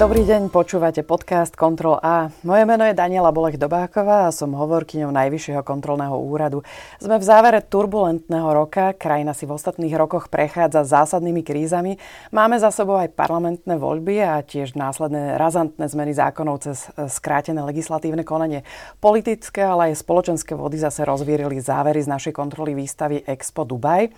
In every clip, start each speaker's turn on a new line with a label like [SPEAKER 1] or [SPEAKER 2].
[SPEAKER 1] Dobrý deň, počúvate podcast Kontrol A. Moje meno je Daniela Bolech Dobáková a som hovorkyňou Najvyššieho kontrolného úradu. Sme v závere turbulentného roka, krajina si v ostatných rokoch prechádza zásadnými krízami. Máme za sebou aj parlamentné voľby a tiež následné razantné zmeny zákonov cez skrátené legislatívne konanie. Politické, ale aj spoločenské vody zase rozvírili závery z našej kontroly výstavy Expo Dubaj.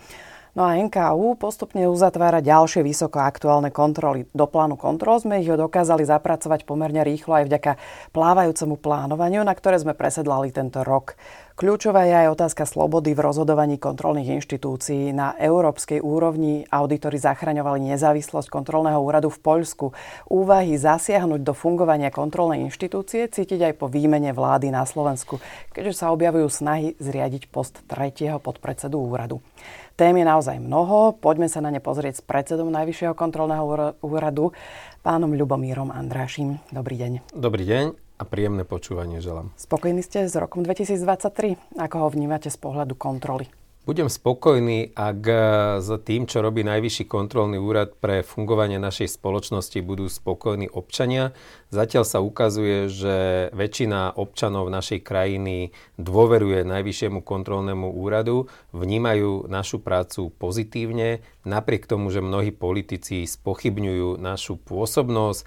[SPEAKER 1] No a NKU postupne uzatvára ďalšie vysoko aktuálne kontroly. Do plánu kontrol sme ich dokázali zapracovať pomerne rýchlo aj vďaka plávajúcemu plánovaniu, na ktoré sme presedlali tento rok. Kľúčová je aj otázka slobody v rozhodovaní kontrolných inštitúcií. Na európskej úrovni auditori zachraňovali nezávislosť kontrolného úradu v Poľsku. Úvahy zasiahnuť do fungovania kontrolnej inštitúcie cítiť aj po výmene vlády na Slovensku, keďže sa objavujú snahy zriadiť post tretieho podpredsedu úradu. Tém je naozaj mnoho. Poďme sa na ne pozrieť s predsedom Najvyššieho kontrolného úradu, pánom Ľubomírom Andrášim. Dobrý deň.
[SPEAKER 2] Dobrý deň a príjemné počúvanie želám.
[SPEAKER 1] Spokojní ste s rokom 2023? Ako ho vnímate z pohľadu kontroly?
[SPEAKER 2] Budem spokojný, ak e, s tým, čo robí Najvyšší kontrolný úrad pre fungovanie našej spoločnosti, budú spokojní občania. Zatiaľ sa ukazuje, že väčšina občanov našej krajiny dôveruje Najvyššiemu kontrolnému úradu, vnímajú našu prácu pozitívne, napriek tomu, že mnohí politici spochybňujú našu pôsobnosť,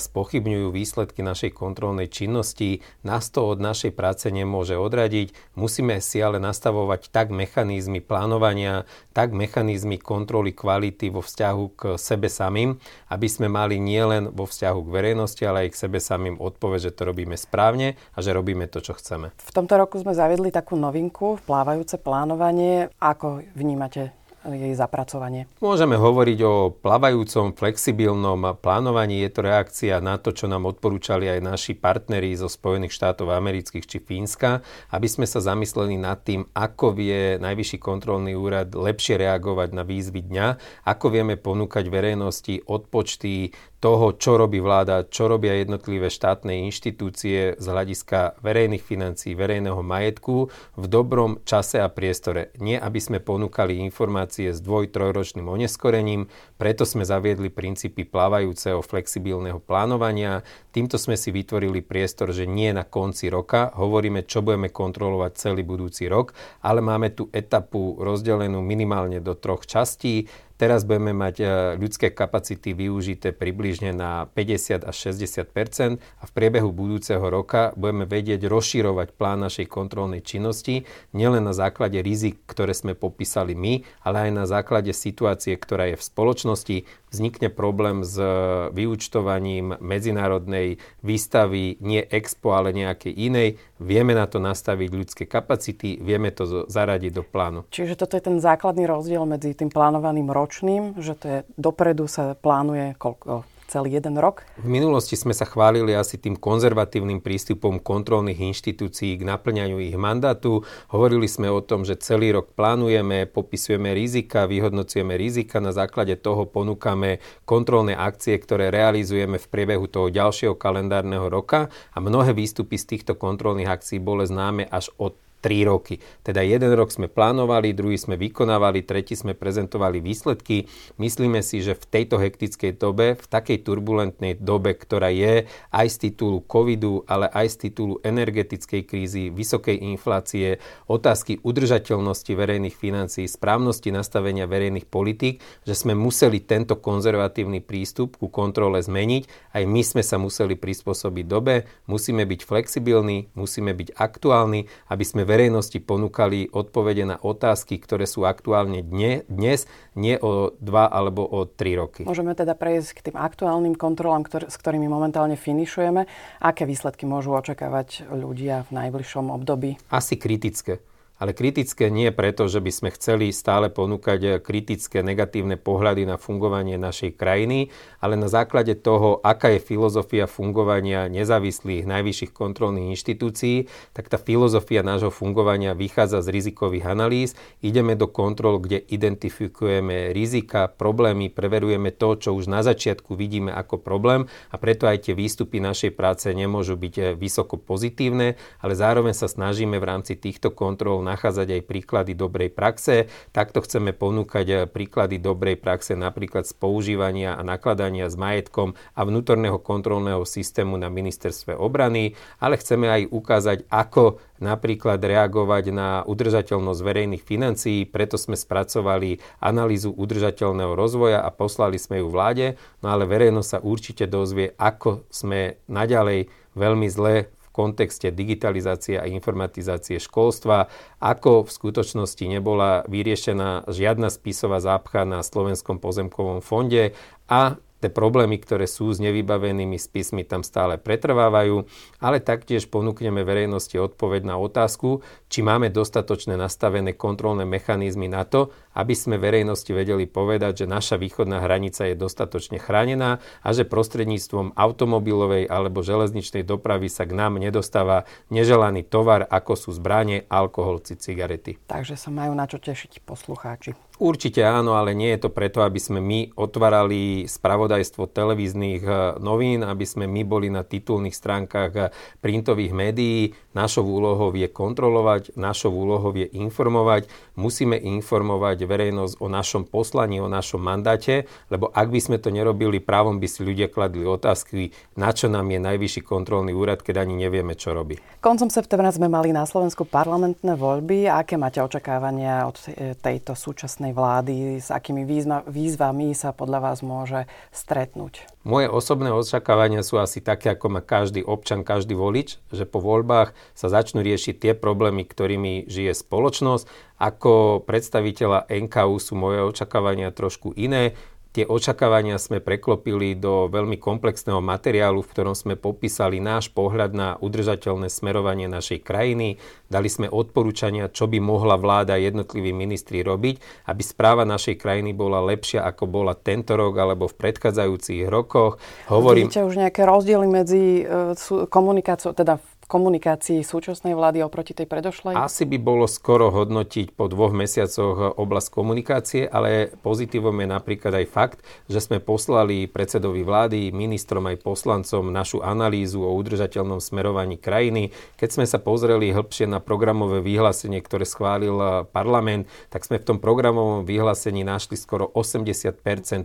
[SPEAKER 2] spochybňujú výsledky našej kontrolnej činnosti, nás to od našej práce nemôže odradiť. Musíme si ale nastavovať tak mechanizmy plánovania, tak mechanizmy kontroly kvality vo vzťahu k sebe samým, aby sme mali nielen vo vzťahu k verejnosti, ale aj k sebe samým odpoveď, že to robíme správne a že robíme to, čo chceme.
[SPEAKER 1] V tomto roku sme zaviedli takú novinku, plávajúce plánovanie. Ako vnímate jej zapracovanie?
[SPEAKER 2] Môžeme hovoriť o plavajúcom, flexibilnom plánovaní. Je to reakcia na to, čo nám odporúčali aj naši partneri zo Spojených štátov amerických či Fínska, aby sme sa zamysleli nad tým, ako vie Najvyšší kontrolný úrad lepšie reagovať na výzvy dňa, ako vieme ponúkať verejnosti odpočty toho, čo robí vláda, čo robia jednotlivé štátne inštitúcie z hľadiska verejných financií, verejného majetku v dobrom čase a priestore. Nie, aby sme ponúkali informácie s dvoj, trojročným oneskorením, preto sme zaviedli princípy plávajúceho flexibilného plánovania. Týmto sme si vytvorili priestor, že nie na konci roka hovoríme, čo budeme kontrolovať celý budúci rok, ale máme tu etapu rozdelenú minimálne do troch častí Teraz budeme mať e, ľudské kapacity využité približne na 50 až 60% a v priebehu budúceho roka budeme vedieť rozširovať plán našej kontrolnej činnosti nielen na základe rizik, ktoré sme popísali my, ale aj na základe situácie, ktorá je v spoločnosti. Vznikne problém s e, vyučtovaním medzinárodnej výstavy, nie expo, ale nejakej inej. Vieme na to nastaviť ľudské kapacity, vieme to zaradiť do plánu.
[SPEAKER 1] Čiže toto je ten základný rozdiel medzi tým plánovaným ročným že to je dopredu sa plánuje koľko, celý jeden rok?
[SPEAKER 2] V minulosti sme sa chválili asi tým konzervatívnym prístupom kontrolných inštitúcií k naplňaniu ich mandátu. Hovorili sme o tom, že celý rok plánujeme, popisujeme rizika, vyhodnocujeme rizika, na základe toho ponúkame kontrolné akcie, ktoré realizujeme v priebehu toho ďalšieho kalendárneho roka a mnohé výstupy z týchto kontrolných akcií boli známe až od 3 roky. Teda jeden rok sme plánovali, druhý sme vykonávali, tretí sme prezentovali výsledky. Myslíme si, že v tejto hektickej dobe, v takej turbulentnej dobe, ktorá je aj z titulu covidu, ale aj z titulu energetickej krízy, vysokej inflácie, otázky udržateľnosti verejných financií, správnosti nastavenia verejných politík, že sme museli tento konzervatívny prístup ku kontrole zmeniť. Aj my sme sa museli prispôsobiť dobe, musíme byť flexibilní, musíme byť aktuálni, aby sme verejnosti ponúkali odpovede na otázky, ktoré sú aktuálne dne, dnes, nie o dva alebo o tri roky.
[SPEAKER 1] Môžeme teda prejsť k tým aktuálnym kontrolám, ktor- s ktorými momentálne finišujeme. Aké výsledky môžu očakávať ľudia v najbližšom období?
[SPEAKER 2] Asi kritické ale kritické nie preto, že by sme chceli stále ponúkať kritické negatívne pohľady na fungovanie našej krajiny, ale na základe toho, aká je filozofia fungovania nezávislých najvyšších kontrolných inštitúcií, tak tá filozofia nášho fungovania vychádza z rizikových analýz. Ideme do kontrol, kde identifikujeme rizika, problémy, preverujeme to, čo už na začiatku vidíme ako problém a preto aj tie výstupy našej práce nemôžu byť vysoko pozitívne, ale zároveň sa snažíme v rámci týchto kontrol nachádzať aj príklady dobrej praxe. Takto chceme ponúkať príklady dobrej praxe napríklad z používania a nakladania s majetkom a vnútorného kontrolného systému na ministerstve obrany, ale chceme aj ukázať, ako napríklad reagovať na udržateľnosť verejných financií, preto sme spracovali analýzu udržateľného rozvoja a poslali sme ju vláde, no ale verejnosť sa určite dozvie, ako sme naďalej veľmi zle v kontexte digitalizácie a informatizácie školstva, ako v skutočnosti nebola vyriešená žiadna spisová zápcha na Slovenskom pozemkovom fonde a Tie problémy, ktoré sú s nevybavenými spismi, tam stále pretrvávajú, ale taktiež ponúkneme verejnosti odpoveď na otázku, či máme dostatočne nastavené kontrolné mechanizmy na to, aby sme verejnosti vedeli povedať, že naša východná hranica je dostatočne chránená a že prostredníctvom automobilovej alebo železničnej dopravy sa k nám nedostáva neželaný tovar, ako sú zbranie, alkohol či cigarety.
[SPEAKER 1] Takže sa majú na čo tešiť poslucháči.
[SPEAKER 2] Určite áno, ale nie je to preto, aby sme my otvárali spravodajstvo televíznych eh, novín, aby sme my boli na titulných stránkach eh, printových médií. Našou úlohou je kontrolovať, našou úlohou je informovať. Musíme informovať verejnosť o našom poslaní, o našom mandáte, lebo ak by sme to nerobili právom, by si ľudia kladli otázky, na čo nám je najvyšší kontrolný úrad, keď ani nevieme, čo robí.
[SPEAKER 1] Koncom septembra sme mali na Slovensku parlamentné voľby. Aké máte očakávania od tejto súčasnej súčasnej vlády, s akými výzva, výzvami sa podľa vás môže stretnúť?
[SPEAKER 2] Moje osobné očakávania sú asi také, ako má každý občan, každý volič, že po voľbách sa začnú riešiť tie problémy, ktorými žije spoločnosť. Ako predstaviteľa NKU sú moje očakávania trošku iné. Tie očakávania sme preklopili do veľmi komplexného materiálu, v ktorom sme popísali náš pohľad na udržateľné smerovanie našej krajiny. Dali sme odporúčania, čo by mohla vláda jednotliví ministri robiť, aby správa našej krajiny bola lepšia, ako bola tento rok alebo v predchádzajúcich rokoch.
[SPEAKER 1] Hovorím... Vidíte už nejaké rozdiely medzi e, komunikáciou, teda komunikácii súčasnej vlády oproti tej predošlej?
[SPEAKER 2] Asi by bolo skoro hodnotiť po dvoch mesiacoch oblasť komunikácie, ale pozitívom je napríklad aj fakt, že sme poslali predsedovi vlády, ministrom aj poslancom našu analýzu o udržateľnom smerovaní krajiny. Keď sme sa pozreli hĺbšie na programové vyhlásenie, ktoré schválil parlament, tak sme v tom programovom vyhlásení našli skoro 80%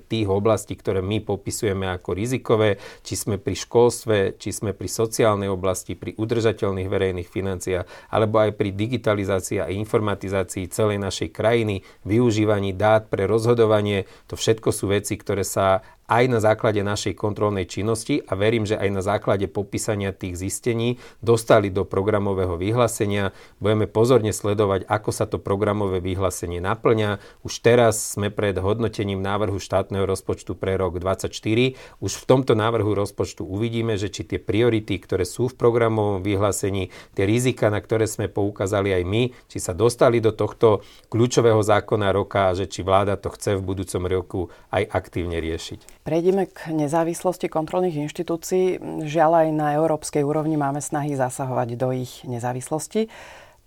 [SPEAKER 2] tých oblastí, ktoré my popisujeme ako rizikové, či sme pri školstve, či sme pri sociálnej oblasti, pri udržateľnosti udržateľných verejných financiách, alebo aj pri digitalizácii a informatizácii celej našej krajiny, využívaní dát pre rozhodovanie. To všetko sú veci, ktoré sa aj na základe našej kontrolnej činnosti a verím, že aj na základe popísania tých zistení dostali do programového vyhlásenia. Budeme pozorne sledovať, ako sa to programové vyhlásenie naplňa. Už teraz sme pred hodnotením návrhu štátneho rozpočtu pre rok 2024. Už v tomto návrhu rozpočtu uvidíme, že či tie priority, ktoré sú v programovom vyhlásení, tie rizika, na ktoré sme poukázali aj my, či sa dostali do tohto kľúčového zákona roka a že či vláda to chce v budúcom roku aj aktívne riešiť.
[SPEAKER 1] Prejdeme k nezávislosti kontrolných inštitúcií. Žiaľ aj na európskej úrovni máme snahy zasahovať do ich nezávislosti.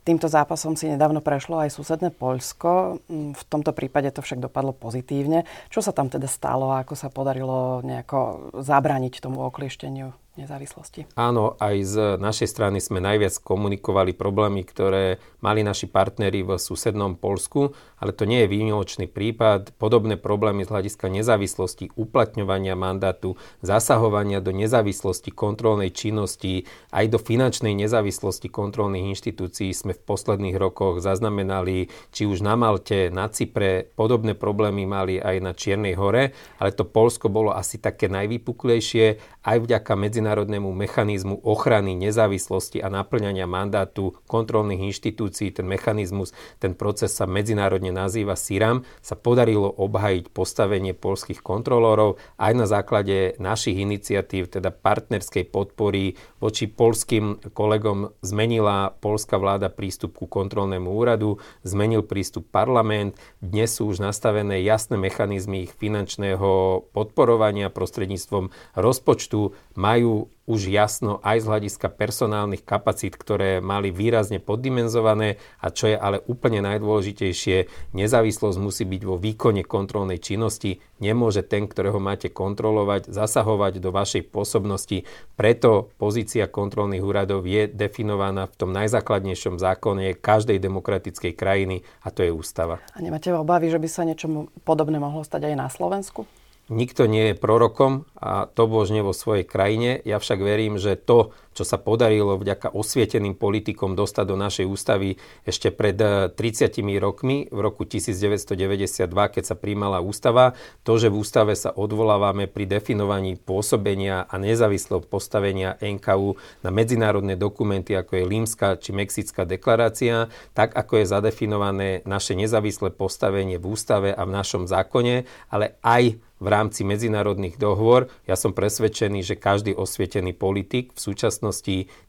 [SPEAKER 1] Týmto zápasom si nedávno prešlo aj susedné Poľsko. V tomto prípade to však dopadlo pozitívne. Čo sa tam teda stalo a ako sa podarilo nejako zabrániť tomu okliešteniu nezávislosti.
[SPEAKER 2] Áno, aj z našej strany sme najviac komunikovali problémy, ktoré mali naši partneri v susednom Polsku, ale to nie je výnimočný prípad. Podobné problémy z hľadiska nezávislosti, uplatňovania mandátu, zasahovania do nezávislosti kontrolnej činnosti, aj do finančnej nezávislosti kontrolných inštitúcií sme v posledných rokoch zaznamenali, či už na Malte, na Cypre, podobné problémy mali aj na Čiernej hore, ale to Polsko bolo asi také najvypuklejšie aj vďaka medzinárodnému mechanizmu ochrany nezávislosti a naplňania mandátu kontrolných inštitúcií, ten mechanizmus, ten proces sa medzinárodne nazýva SIRAM, sa podarilo obhajiť postavenie polských kontrolórov aj na základe našich iniciatív, teda partnerskej podpory voči polským kolegom. Zmenila polská vláda prístup ku kontrolnému úradu, zmenil prístup parlament, dnes sú už nastavené jasné mechanizmy ich finančného podporovania prostredníctvom rozpočtu, majú už jasno aj z hľadiska personálnych kapacít, ktoré mali výrazne poddimenzované a čo je ale úplne najdôležitejšie, nezávislosť musí byť vo výkone kontrolnej činnosti. Nemôže ten, ktorého máte kontrolovať, zasahovať do vašej pôsobnosti. Preto pozícia kontrolných úradov je definovaná v tom najzákladnejšom zákone každej demokratickej krajiny a to je ústava.
[SPEAKER 1] A nemáte obavy, že by sa niečo podobné mohlo stať aj na Slovensku?
[SPEAKER 2] Nikto nie je prorokom a to božne vo svojej krajine. Ja však verím, že to, čo sa podarilo vďaka osvieteným politikom dostať do našej ústavy ešte pred 30 eh, rokmi, v roku 1992, keď sa príjmala ústava, to, že v ústave sa odvolávame pri definovaní pôsobenia a nezávislého postavenia NKU na medzinárodné dokumenty, ako je Límska či Mexická deklarácia, tak ako je zadefinované naše nezávislé postavenie v ústave a v našom zákone, ale aj v rámci medzinárodných dohôr. Ja som presvedčený, že každý osvietený politik v súčasnosti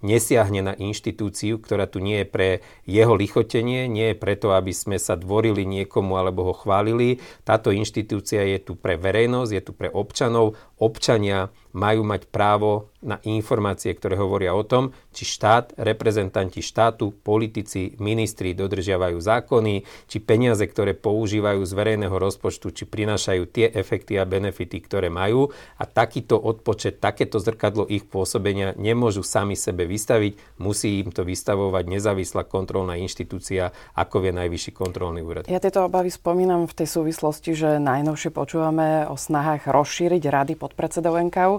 [SPEAKER 2] nesiahne na inštitúciu, ktorá tu nie je pre jeho lichotenie, nie je preto, aby sme sa dvorili niekomu alebo ho chválili. Táto inštitúcia je tu pre verejnosť, je tu pre občanov. Občania majú mať právo na informácie, ktoré hovoria o tom, či štát, reprezentanti štátu, politici, ministri dodržiavajú zákony, či peniaze, ktoré používajú z verejného rozpočtu, či prinášajú tie efekty a benefity, ktoré majú. A takýto odpočet, takéto zrkadlo ich pôsobenia nemôžu sami sebe vystaviť, musí im to vystavovať nezávislá kontrolná inštitúcia, ako je Najvyšší kontrolný úrad.
[SPEAKER 1] Ja tieto obavy spomínam v tej súvislosti, že najnovšie počúvame o snahách rozšíriť rady podpredsedov NKU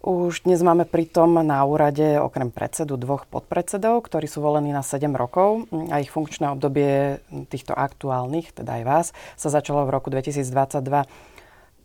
[SPEAKER 1] už dnes máme pritom na úrade okrem predsedu dvoch podpredsedov, ktorí sú volení na 7 rokov a ich funkčné obdobie týchto aktuálnych, teda aj vás, sa začalo v roku 2022.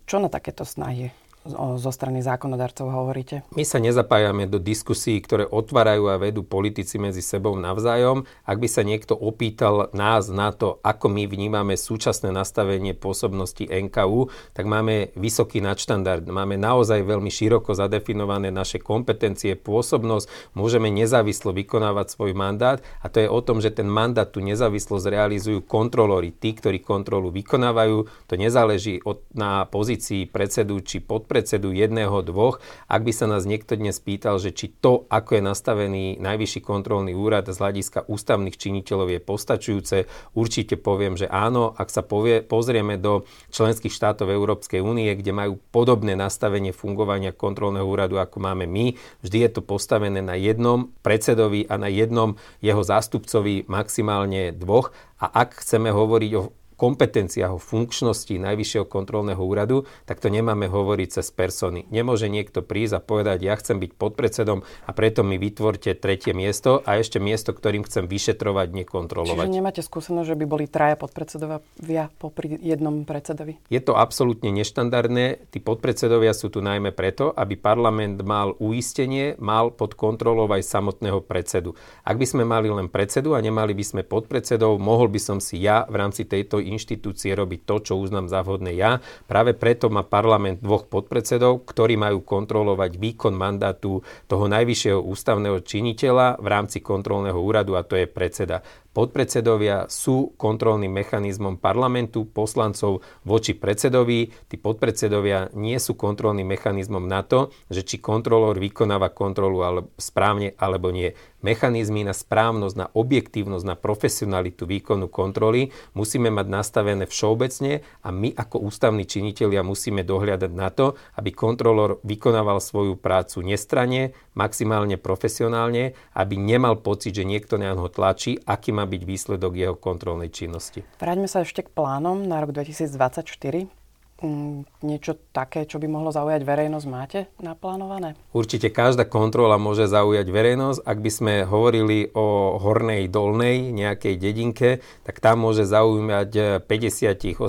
[SPEAKER 1] Čo na takéto snahy zo strany zákonodarcov hovoríte?
[SPEAKER 2] My sa nezapájame do diskusí, ktoré otvárajú a vedú politici medzi sebou navzájom. Ak by sa niekto opýtal nás na to, ako my vnímame súčasné nastavenie pôsobnosti NKU, tak máme vysoký nadštandard. Máme naozaj veľmi široko zadefinované naše kompetencie, pôsobnosť, môžeme nezávislo vykonávať svoj mandát a to je o tom, že ten mandát, tú nezávislosť realizujú kontrolóri, tí, ktorí kontrolu vykonávajú. To nezáleží od, na pozícii predsedu či podpredsedu podpredsedu jedného, dvoch. Ak by sa nás niekto dnes pýtal, že či to, ako je nastavený najvyšší kontrolný úrad z hľadiska ústavných činiteľov je postačujúce, určite poviem, že áno. Ak sa povie, pozrieme do členských štátov Európskej únie, kde majú podobné nastavenie fungovania kontrolného úradu, ako máme my, vždy je to postavené na jednom predsedovi a na jednom jeho zástupcovi, maximálne dvoch. A ak chceme hovoriť o kompetenciách, o funkčnosti Najvyššieho kontrolného úradu, tak to nemáme hovoriť cez persony. Nemôže niekto prísť a povedať, ja chcem byť podpredsedom a preto mi vytvorte tretie miesto a ešte miesto, ktorým chcem vyšetrovať, nekontrolovať.
[SPEAKER 1] Čiže nemáte skúsenosť, že by boli traja podpredsedovia popri jednom predsedovi?
[SPEAKER 2] Je to absolútne neštandardné. Tí podpredsedovia sú tu najmä preto, aby parlament mal uistenie, mal pod kontrolou aj samotného predsedu. Ak by sme mali len predsedu a nemali by sme podpredsedov, mohol by som si ja v rámci tejto inštitúcie robiť to, čo uznám za vhodné ja. Práve preto má parlament dvoch podpredsedov, ktorí majú kontrolovať výkon mandátu toho najvyššieho ústavného činiteľa v rámci kontrolného úradu a to je predseda. Podpredsedovia sú kontrolným mechanizmom parlamentu, poslancov voči predsedovi. Tí podpredsedovia nie sú kontrolným mechanizmom na to, že či kontrolór vykonáva kontrolu ale, správne alebo nie. Mechanizmy na správnosť, na objektívnosť, na profesionalitu výkonu kontroly musíme mať nastavené všeobecne a my ako ústavní činitelia musíme dohľadať na to, aby kontrolór vykonával svoju prácu nestranne, maximálne profesionálne, aby nemal pocit, že niekto na ho tlačí, aký má byť výsledok jeho kontrolnej činnosti.
[SPEAKER 1] Vráťme sa ešte k plánom na rok 2024. Niečo také, čo by mohlo zaujať verejnosť, máte naplánované?
[SPEAKER 2] Určite každá kontrola môže zaujať verejnosť. Ak by sme hovorili o hornej, dolnej nejakej dedinke, tak tam môže zaujímať 50-80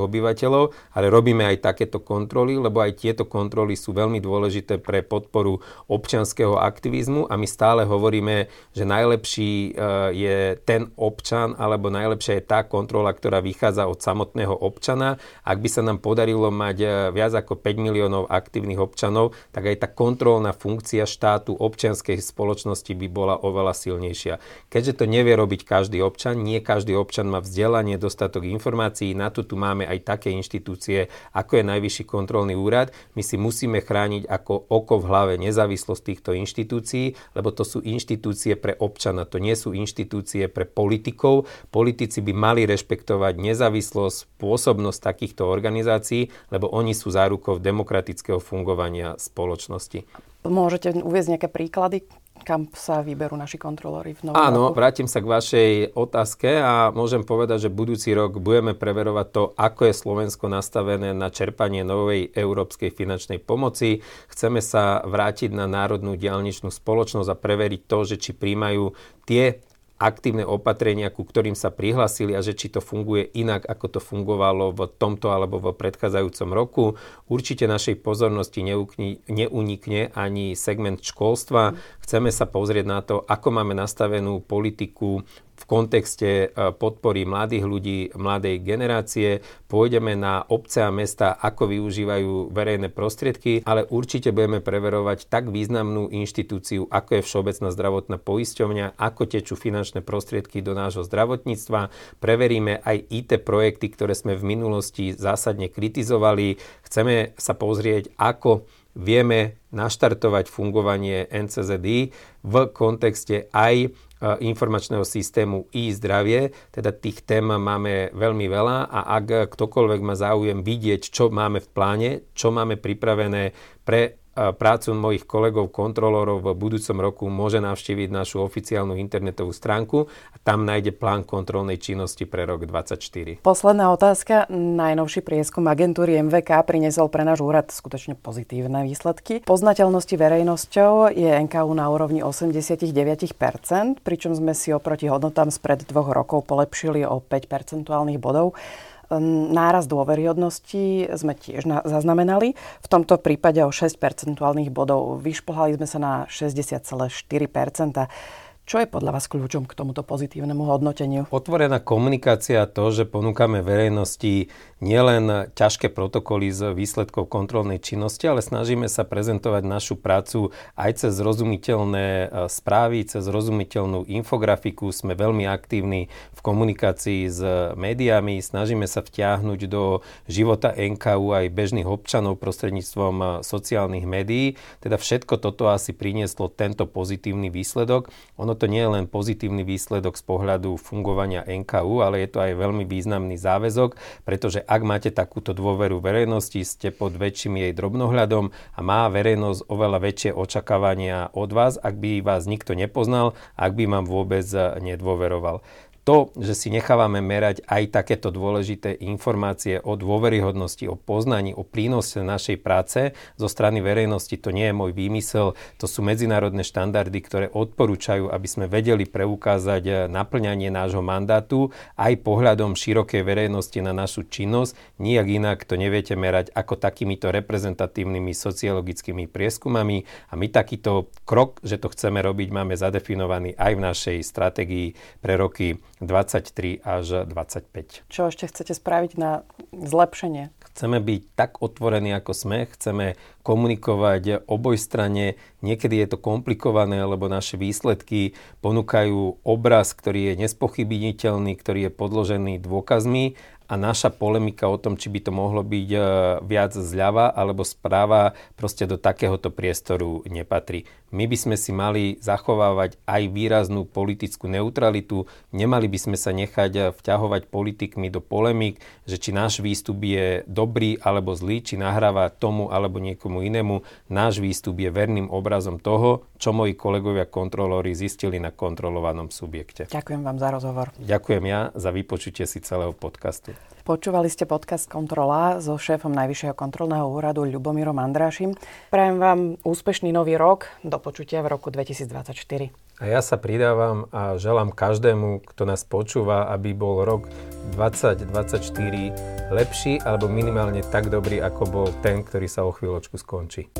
[SPEAKER 2] obyvateľov, ale robíme aj takéto kontroly, lebo aj tieto kontroly sú veľmi dôležité pre podporu občanského aktivizmu a my stále hovoríme, že najlepší e, je ten občan, alebo najlepšia je tá kontrola, ktorá vychádza od samotného občana. Ak by sa nám podarilo mať e, viac ako 5 miliónov aktívnych občanov, tak aj tá kontrolná funkcia štátu občianskej spoločnosti by bola oveľa silnejšia. Keďže to nevie robiť každý občan, nie každý občan má vzdelanie, dostatok informácií, na to tu máme aj také inštitúcie, ako je Najvyšší kontrolný úrad. My si musíme chrániť ako oko v hlave nezávislosť týchto inštitúcií, lebo to sú inštitúcie pre občana, to nie sú inštitúcie pre politikov. Politici by mali rešpektovať nezávislosť, pôsobnosť takýchto organizácií, lebo oni sú zárukou demokratického fungovania spoločnosti.
[SPEAKER 1] Môžete uvieť nejaké príklady, kam sa vyberú naši kontrolóri v novom
[SPEAKER 2] Áno,
[SPEAKER 1] roku?
[SPEAKER 2] vrátim sa k vašej otázke a môžem povedať, že budúci rok budeme preverovať to, ako je Slovensko nastavené na čerpanie novej európskej finančnej pomoci. Chceme sa vrátiť na Národnú diálničnú spoločnosť a preveriť to, že či príjmajú tie aktívne opatrenia, ku ktorým sa prihlásili a že či to funguje inak, ako to fungovalo v tomto alebo v predchádzajúcom roku. Určite našej pozornosti neunikne ani segment školstva. Chceme sa pozrieť na to, ako máme nastavenú politiku v kontexte e, podpory mladých ľudí, mladej generácie. Pôjdeme na obce a mesta, ako využívajú verejné prostriedky, ale určite budeme preverovať tak významnú inštitúciu, ako je Všeobecná zdravotná poisťovňa, ako tečú finančné prostriedky do nášho zdravotníctva. Preveríme aj IT projekty, ktoré sme v minulosti zásadne kritizovali. Chceme sa pozrieť, ako vieme naštartovať fungovanie NCZI v kontexte aj informačného systému e-zdravie, teda tých tém máme veľmi veľa a ak ktokoľvek má záujem vidieť, čo máme v pláne, čo máme pripravené pre prácu mojich kolegov, kontrolórov v budúcom roku môže navštíviť našu oficiálnu internetovú stránku a tam nájde plán kontrolnej činnosti pre rok 2024.
[SPEAKER 1] Posledná otázka. Najnovší prieskum agentúry MVK priniesol pre náš úrad skutočne pozitívne výsledky. Poznateľnosti verejnosťou je NKU na úrovni 89%, pričom sme si oproti hodnotám spred dvoch rokov polepšili o 5 percentuálnych bodov. Náraz dôveryhodnosti sme tiež zaznamenali. V tomto prípade o 6 percentuálnych bodov. Vyšplhali sme sa na 60,4 čo je podľa vás kľúčom k tomuto pozitívnemu hodnoteniu?
[SPEAKER 2] Otvorená komunikácia, to, že ponúkame verejnosti nielen ťažké protokoly z výsledkov kontrolnej činnosti, ale snažíme sa prezentovať našu prácu aj cez zrozumiteľné e, správy, cez zrozumiteľnú infografiku. Sme veľmi aktívni v komunikácii s médiami, snažíme sa vtiahnuť do života NKU aj bežných občanov prostredníctvom e, sociálnych médií. Teda všetko toto asi prinieslo tento pozitívny výsledok. Ono to nie je len pozitívny výsledok z pohľadu fungovania NKU, ale je to aj veľmi významný záväzok, pretože ak máte takúto dôveru verejnosti, ste pod väčším jej drobnohľadom a má verejnosť oveľa väčšie očakávania od vás, ak by vás nikto nepoznal, ak by vám vôbec nedôveroval to, že si nechávame merať aj takéto dôležité informácie o dôveryhodnosti, o poznaní, o prínose našej práce. Zo strany verejnosti, to nie je môj výmysel, to sú medzinárodné štandardy, ktoré odporúčajú, aby sme vedeli preukázať naplňanie nášho mandátu aj pohľadom širokej verejnosti na našu činnosť. Nijak inak to neviete merať ako takýmito reprezentatívnymi sociologickými prieskumami. A my takýto krok, že to chceme robiť, máme zadefinovaný aj v našej stratégii pre roky 23 až 25.
[SPEAKER 1] Čo ešte chcete spraviť na zlepšenie?
[SPEAKER 2] Chceme byť tak otvorení, ako sme, chceme komunikovať oboj strane. Niekedy je to komplikované, lebo naše výsledky ponúkajú obraz, ktorý je nespochybniteľný, ktorý je podložený dôkazmi a naša polemika o tom, či by to mohlo byť e, viac zľava alebo správa, proste do takéhoto priestoru nepatrí. My by sme si mali zachovávať aj výraznú politickú neutralitu, nemali by sme sa nechať e, vťahovať politikmi do polemik, že či náš výstup je dobrý alebo zlý, či nahráva tomu alebo niekomu inému. Náš výstup je verným obrazom toho, čo moji kolegovia kontrolóri zistili na kontrolovanom subjekte.
[SPEAKER 1] Ďakujem vám za rozhovor.
[SPEAKER 2] Ďakujem ja za vypočutie si celého podcastu.
[SPEAKER 1] Počúvali ste podcast Kontrola so šéfom Najvyššieho kontrolného úradu Ľubomírom Andrášim. Prajem vám úspešný nový rok. Do počutia v roku 2024.
[SPEAKER 2] A ja sa pridávam a želám každému, kto nás počúva, aby bol rok 2024 lepší alebo minimálne tak dobrý, ako bol ten, ktorý sa o chvíľočku skončí.